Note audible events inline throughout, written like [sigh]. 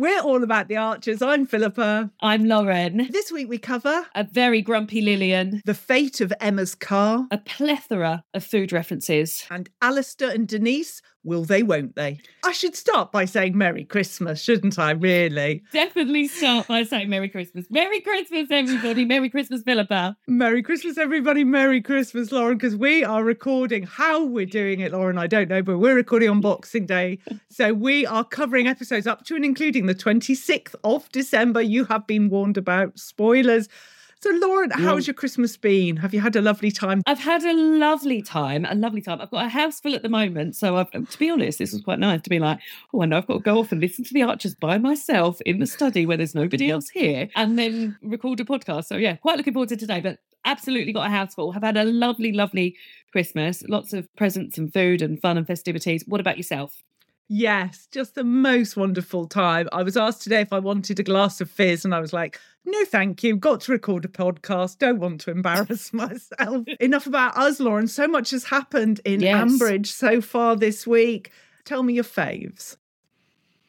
We're all about the Archers. I'm Philippa. I'm Lauren. This week we cover A very grumpy Lilian, the fate of Emma's car a plethora of food references. and Alistair and Denise. Will they, won't they? I should start by saying Merry Christmas, shouldn't I, really? Definitely start by saying Merry Christmas. Merry Christmas, everybody. Merry Christmas, Philippa. Merry Christmas, everybody. Merry Christmas, Lauren, because we are recording. How we're doing it, Lauren, I don't know, but we're recording on Boxing Day. So we are covering episodes up to and including the 26th of December. You have been warned about spoilers. So, Lauren, how's your Christmas been? Have you had a lovely time? I've had a lovely time, a lovely time. I've got a house full at the moment. So, I've, to be honest, this was quite nice to be like, oh, I know I've got to go off and listen to the Archers by myself in the study where there's nobody else here and then record a podcast. So, yeah, quite looking forward to today, but absolutely got a house full. Have had a lovely, lovely Christmas. Lots of presents and food and fun and festivities. What about yourself? Yes, just the most wonderful time. I was asked today if I wanted a glass of fizz, and I was like, no, thank you. Got to record a podcast. Don't want to embarrass [laughs] myself. Enough about us, Lauren. So much has happened in Yes. Ambridge so far this week. Tell me your faves.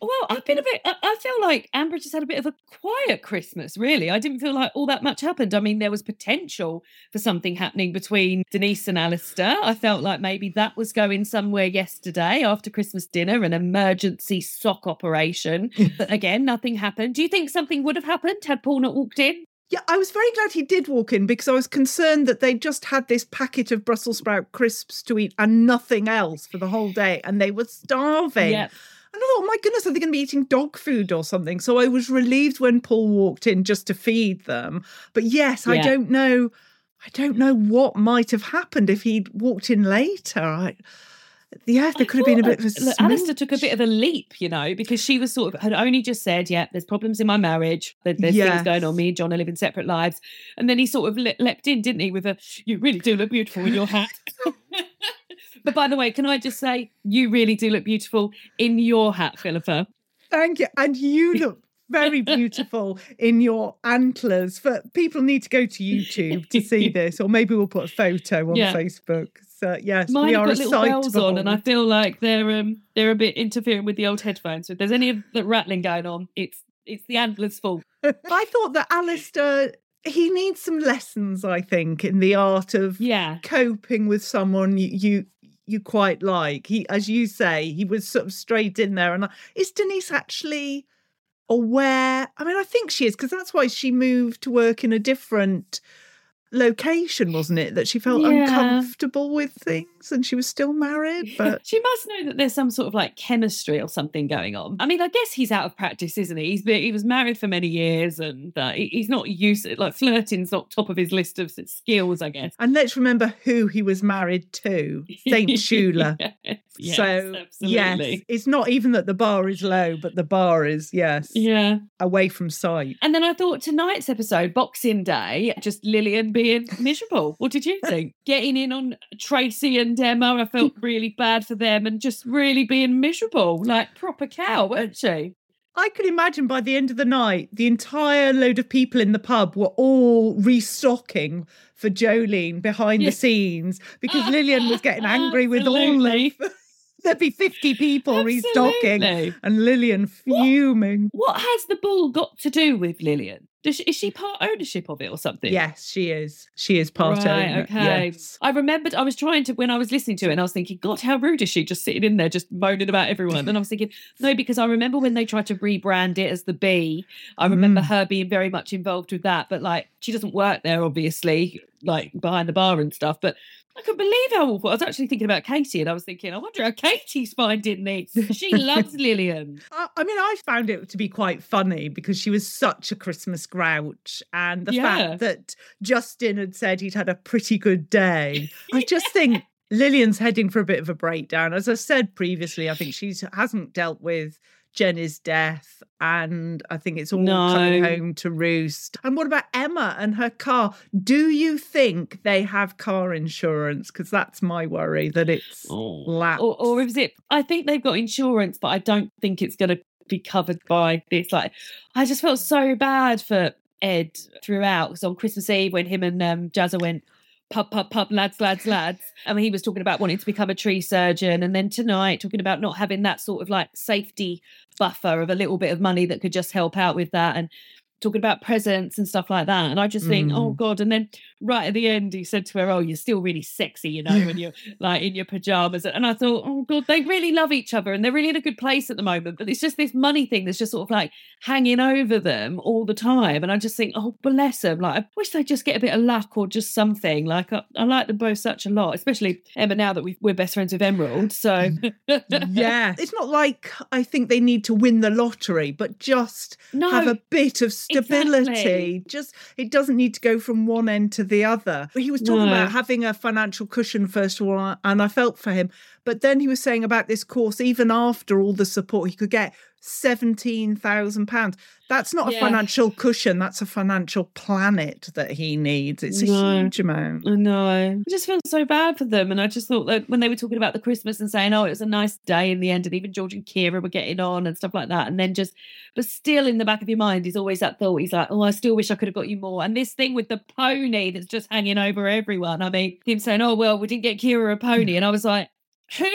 Well, I've been a bit. I feel like Ambridge just had a bit of a quiet Christmas. Really, I didn't feel like all that much happened. I mean, there was potential for something happening between Denise and Alistair. I felt like maybe that was going somewhere yesterday after Christmas dinner, an emergency sock operation. [laughs] but again, nothing happened. Do you think something would have happened had Paul not walked in? Yeah, I was very glad he did walk in because I was concerned that they just had this packet of Brussels sprout crisps to eat and nothing else for the whole day, and they were starving. Yeah. And I thought, oh my goodness, are they going to be eating dog food or something? So I was relieved when Paul walked in just to feed them. But yes, I don't know. I don't know what might have happened if he'd walked in later. I, yeah, there I could have been a bit of a. look, Alistair took a bit of a leap, you know, because she was sort of had only just said, "Yeah, there's problems in my marriage. there- There's Yes. things going on. Me and John are living separate lives." And then he sort of le- leapt in, didn't he? With a, "You really do look beautiful in your hat." [laughs] but by the way, can I just say, you really do look beautiful in your hat, Philippa. Thank you. And you [laughs] look very beautiful in your antlers. For people need to go to YouTube to see [laughs] this, or maybe we'll put a photo on Yeah. Facebook. So yes, Mine we are got a little bells on, and I feel like they're um they're a bit interfering with the old headphones. So if there's any of that rattling going on, it's it's the antlers' fault. [laughs] I thought that Alistair he needs some lessons, I think, in the art of Yeah. coping with someone you you, you quite like. He, as you say, he was sort of straight in there. And is Denise actually aware? I mean, I think she is because that's why she moved to work in a different location, wasn't it? That she felt Yeah. uncomfortable with things. And she was still married. [laughs] But she must know that there's some sort of like chemistry or something going on. I mean, I guess he's out of practice, isn't he? He's been, he was married for many years and uh, he, he's not used to like flirting's not top of his list of skills, I guess. And let's remember who he was married to, Saint [laughs] Shula. yes, yes, so absolutely. yes, it's not even that the bar is low, but the bar is yes, Yeah. away from sight. And then I thought tonight's episode, Boxing Day, just Lilian being miserable. What did you [laughs] think? Getting in on Tracy and Emma, I felt [laughs] really bad for them and just really being miserable, like proper cow, oh, weren't she? I could imagine by the end of the night, the entire load of people in the pub were all restocking for Jolene behind the scenes because Lilian was [laughs] getting angry with all Absolutely. of [laughs] there'd be 50 people restocking and Lilian fuming. What has the bull got to do with Lilian? Does she, is she part ownership of it or something? Yes, she is. She is part right, owner. okay. Yes. I remembered I was trying to when I was listening to it and I was thinking, God, how rude is she just sitting in there just moaning about everyone? And I was thinking, no, because I remember when they tried to rebrand it as the Bee, I remember Mm. her being very much involved with that. But like she doesn't work there, obviously, like behind the bar and stuff. But I couldn't believe how awful. I was actually thinking about Katie and I was thinking, I wonder how Katie's finding this. She [laughs] loves Lilian. I I mean, I found it to be quite funny because she was such a Christmas grouch. And the Yeah. fact that Justin had said he'd had a pretty good day. I [laughs] just think Lilian's heading for a bit of a breakdown. As I said previously, I think she hasn't dealt with Jenny's death. And I think it's all coming home to roost. And what about Emma and her car? Do you think they have car insurance? Because that's my worry that it's lapsed. or, or is it i think they've got insurance but i don't think it's going to be covered by this like i just felt so bad for ed throughout because on christmas eve when him and um Jazzer went pub pub pub lads lads lads. I mean, he was talking about wanting to become a tree surgeon and then tonight talking about not having that sort of like safety buffer of a little bit of money that could just help out with that. And talking about presents and stuff like that and i just think oh Mm. god and then right at the end he said to her oh you're still really sexy you know when you're like in your pajamas and i thought oh god they really love each other and they're really in a good place at the moment but it's just this money thing that's just sort of like hanging over them all the time and i just think oh bless them like i wish they'd just get a bit of luck or just something like i, I like them both such a lot especially emma now that we we're best friends with emerald so yeah. [laughs] It's not like I think they need to win the lottery, but just no have a bit of stability. exactly. Just it doesn't need to go from one end to the other. He was talking No. about having a financial cushion first of all, and I felt for him. But then he was saying about this course, even after all the support he could get, seventeen thousand pounds. That's not a Yeah. financial cushion. That's a financial planet that he needs. It's a No. huge amount. I know. I just feel so bad for them. And I just thought that when they were talking about the Christmas and saying, oh, it was a nice day in the end, and even George and Keira were getting on and stuff like that. And then just, but still in the back of your mind is always that thought. He's like, oh, I still wish I could have got you more. And this thing with the pony that's just hanging over everyone. I mean, him saying, oh, well, we didn't get Keira a pony. And I was like, who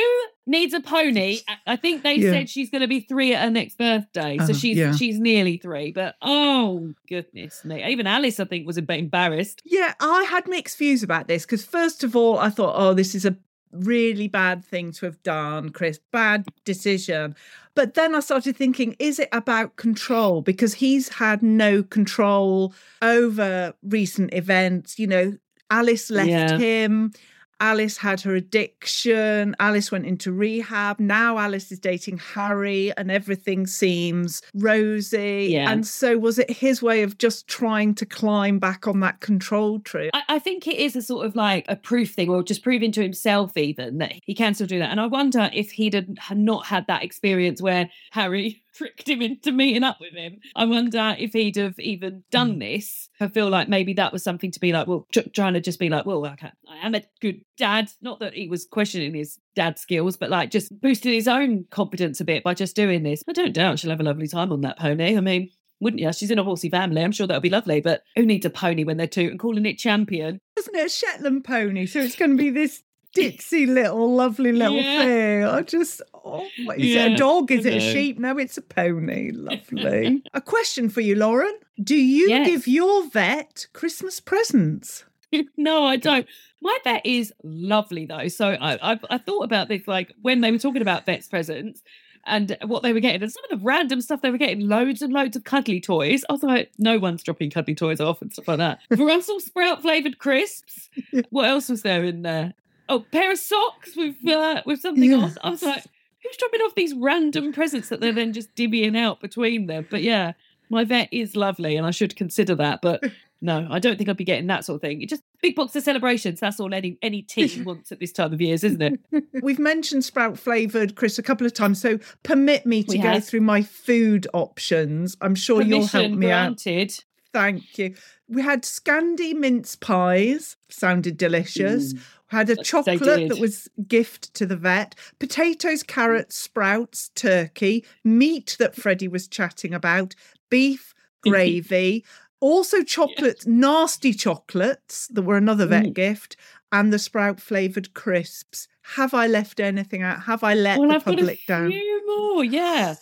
needs a pony? I- think they Yeah. said she's going to be three at her next birthday, so Uh-huh, she's yeah. she's nearly three. But oh goodness me, even Alice I think was a bit embarrassed. Yeah, I had mixed views about this because, first of all, I thought, oh, this is a really bad thing to have done, Chris. Bad decision. But then I started thinking, is it about control? Because he's had no control over recent events. You know, Alice left Yeah. him. Alice had her addiction. Alice went into rehab. Now Alice is dating Harry and everything seems rosy. Yeah. And so was it his way of just trying to climb back on that control tree? I, I think it is a sort of like a proof thing, or just proving to himself even that he can still do that. And I wonder if he'd had had not had that experience where Harry tricked him into meeting up with him. I wonder if he'd have even done mm. this. I feel like maybe that was something to be like, well, tr- trying to just be like, well, okay, I am a good dad. Not that he was questioning his dad skills, but like just boosting his own confidence a bit by just doing this. I don't doubt she'll have a lovely time on that pony. I mean, wouldn't you? She's in a horsey family. I'm sure that'll be lovely. But who needs a pony when they're two and calling it champion? Isn't it a Shetland pony? So it's going to be this Dixie little, lovely little Yeah. thing. I just, oh, what, is it a dog? Is it a sheep? No, it's a pony. Lovely. [laughs] a question for you, Lauren. Do you Yes. give your vet Christmas presents? [laughs] no, I don't. My vet is lovely though. So I, I I thought about this like when they were talking about vets presents and what they were getting and some of the random stuff they were getting loads and loads of cuddly toys. I was like, no one's dropping cuddly toys off and stuff like that. [laughs] Brussels sprout flavored crisps. what else was there in there? Oh, pair of socks with uh, with something Yes. else. I was like, who's dropping off these random presents that they're then just divvying out between them? But yeah, my vet is lovely, and I should consider that. But [laughs] no, I don't think I'd be getting that sort of thing. It just big box of celebrations. That's all any any teen [laughs] wants at this time of years, isn't it? [laughs] We've mentioned sprout flavoured, Chris, a couple of times. So permit me to We go have. through my food options. I'm sure you'll help Permission me out. granted. Thank you. We had Scandi mince pies, sounded delicious. We had a chocolate that was gift to the vet, potatoes, carrots, sprouts, turkey, meat that Freddie was chatting about, beef, [laughs] gravy, also chocolate, nasty chocolates that were another vet Mm. gift, and the sprout flavoured crisps. Have I left anything out? Have I let Well, the I've got a down? few more. Yeah,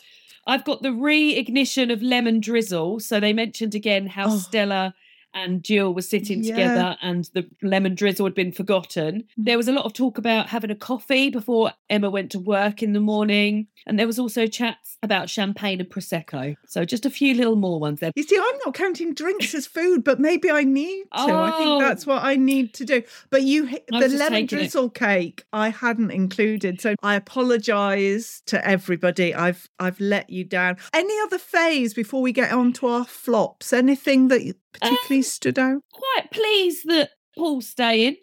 I've got the re-ignition of lemon drizzle. So they mentioned again how Oh. Stella and Jill were sitting Yeah. together, and the lemon drizzle had been forgotten. Mm. There was a lot of talk about having a coffee before Emma went to work in the morning, and there was also chats about champagne and prosecco. So just a few little more ones there. You see, I'm not counting drinks as food, but maybe I need to. I think Oh. that's what I need to do. But you, the lemon taking it. drizzle cake, I hadn't included, so I apologise to everybody. I've I've let you down. Any other phase before we get on to our flops? Anything that particularly Um, stood out? Quite pleased that Paul's staying.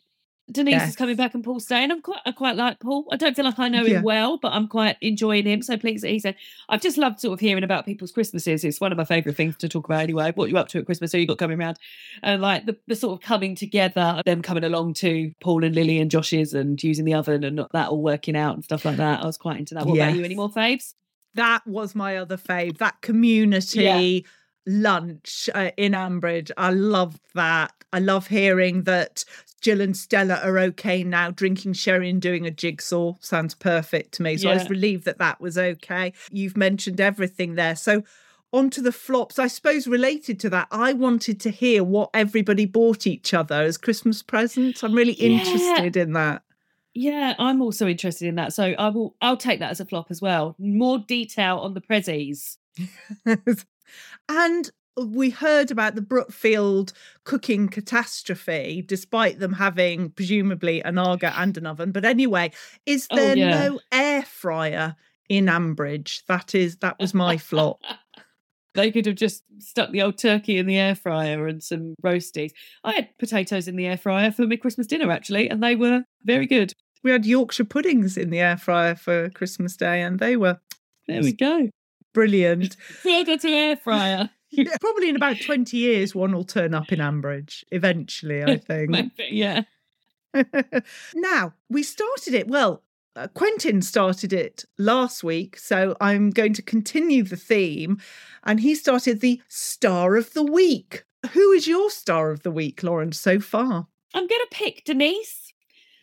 Denise Yes. is coming back and Paul's staying. I'm quite I quite like Paul. I don't feel like I know Yeah. him well, but I'm quite enjoying him. So pleased that he's there. I've just loved sort of hearing about people's Christmases. It's one of my favourite things to talk about anyway. What you up to at Christmas? Who you got coming around? And like the, the sort of coming together, them coming along to Paul and Lily and Josh's and using the oven and that all working out and stuff like that. I was quite into that. What about you? Yes. Any more faves? That was my other fave. That community lunch uh, in Ambridge. I love that. I love hearing that Jill and Stella are okay now, drinking sherry and doing a jigsaw. Sounds perfect to me. So I was relieved that that was okay. You've mentioned everything there. So on to the flops. I suppose related to that, I wanted to hear what everybody bought each other as Christmas presents. I'm really Yeah. interested in that. Yeah, I'm also interested in that. So I will I'll take that as a flop as well. More detail on the prezzies. [laughs] and we heard about the Brookfield cooking catastrophe, despite them having presumably an Aga and an oven. But anyway, is Oh, there yeah. no air fryer in Ambridge? That is that was my flop. [laughs] They could have just stuck the old turkey in the air fryer and some roasties. I had potatoes in the air fryer for my Christmas dinner actually, and they were very good. We had Yorkshire puddings in the air fryer for Christmas Day, and they were There we go. Brilliant. [laughs] Flogger to air fryer. [laughs] Yeah, Probably in about 20 years, one will turn up in Ambridge eventually, I [laughs] think. Maybe, yeah. now, we started it, well, uh, Quentin started it last week, so I'm going to continue the theme. And he started the Star of the Week. Who is your Star of the Week, Lauren, so far? I'm gonna pick Denise.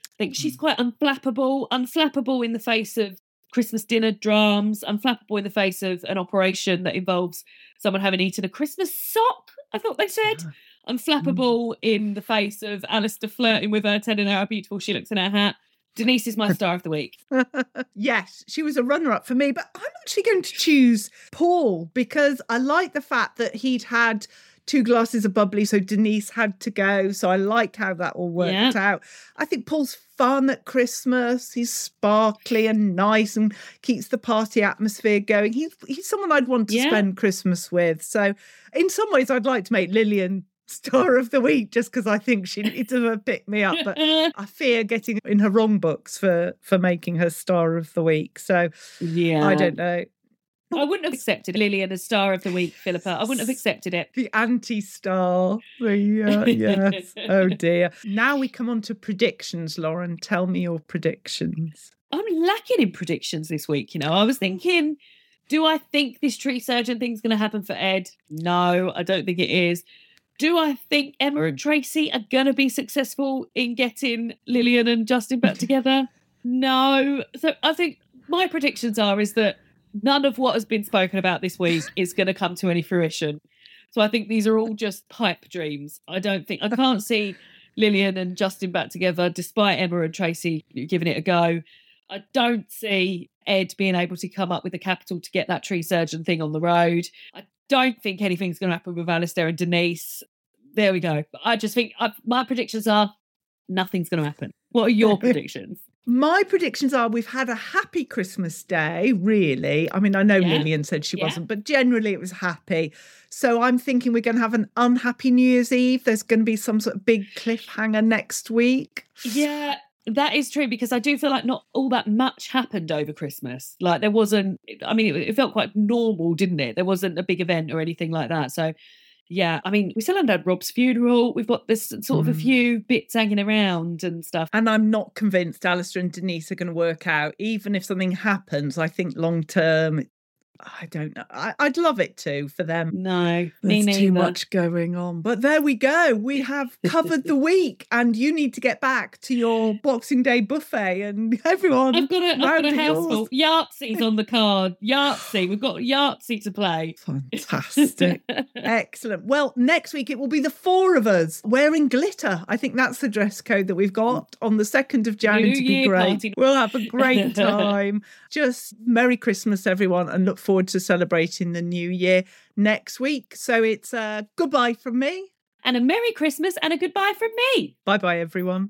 I think she's quite unflappable, unflappable in the face of Christmas dinner drams, unflappable in the face of an operation that involves someone having eaten a Christmas sock, I thought they said. Mm. Unflappable in the face of Alistair flirting with her, telling her how beautiful she looks in her hat. Denise is my star of the week. [laughs] yes, she was a runner up for me, but I'm actually going to choose Paul because I like the fact that he'd had two glasses of bubbly, so Denise had to go. So I like how that all worked Yeah. out. I think Paul's fun at Christmas. He's sparkly and nice and keeps the party atmosphere going. He's he's someone I'd want to Yeah. spend Christmas with. So in some ways I'd like to make Lilian [laughs] star of the week just because I think she needs to [laughs] pick me up. But [laughs] I fear getting in her wrong books for for making her star of the week. So yeah. I don't know. I wouldn't have accepted Lilian as star of the week, Philippa. I wouldn't have accepted it. The anti-star. The uh, yes. [laughs] Oh dear. Now we come on to predictions, Lauren. Tell me your predictions. I'm lacking in predictions this week. You know, I was thinking, do I think this tree surgeon thing's going to happen for Ed? No, I don't think it is. Do I think Emma and Tracy are going to be successful in getting Lilian and Justin back together? [laughs] No. So I think my predictions are is that none of what has been spoken about this week is going to come to any fruition. So I think these are all just pipe dreams. I don't think I can't see Lilian and Justin back together, despite Emma and Tracy giving it a go. I don't see Ed being able to come up with the capital to get that tree surgeon thing on the road. I don't think anything's going to happen with Alistair and Denise. There we go. I just think I, my predictions are nothing's going to happen. What are your [laughs] predictions? My predictions are we've had a happy Christmas day, really. I mean, I know Yeah. Lilian said she Yeah. wasn't, but generally it was happy. So I'm thinking we're going to have an unhappy New Year's Eve. There's going to be some sort of big cliffhanger next week. Yeah, that is true because I do feel like not all that much happened over Christmas. Like there wasn't, I mean, it, it felt quite normal, didn't it? There wasn't a big event or anything like that. So, yeah, I mean, we still haven't had Rob's funeral. We've got this sort of a Mm. few bits hanging around and stuff. And I'm not convinced Alistair and Denise are going to work out. Even if something happens, I think long term, I don't know. I, I'd love it too for them. No, There's too much going on. But there we go. We have [laughs] covered the week, and you need to get back to your Boxing Day buffet. And [laughs] everyone, I've got a, I've got a house full. Yahtzee's on the card. Yahtzee. We've got Yahtzee to play. Fantastic. [laughs] Excellent. Well, next week it will be the four of us wearing glitter. I think that's the dress code that we've got on the 2nd of January New to be great. party. We'll have a great time. Just Merry Christmas, everyone, and look forward to celebrating the new year next week. So it's a goodbye from me. and a Merry Christmas and a goodbye from me. Bye bye, everyone.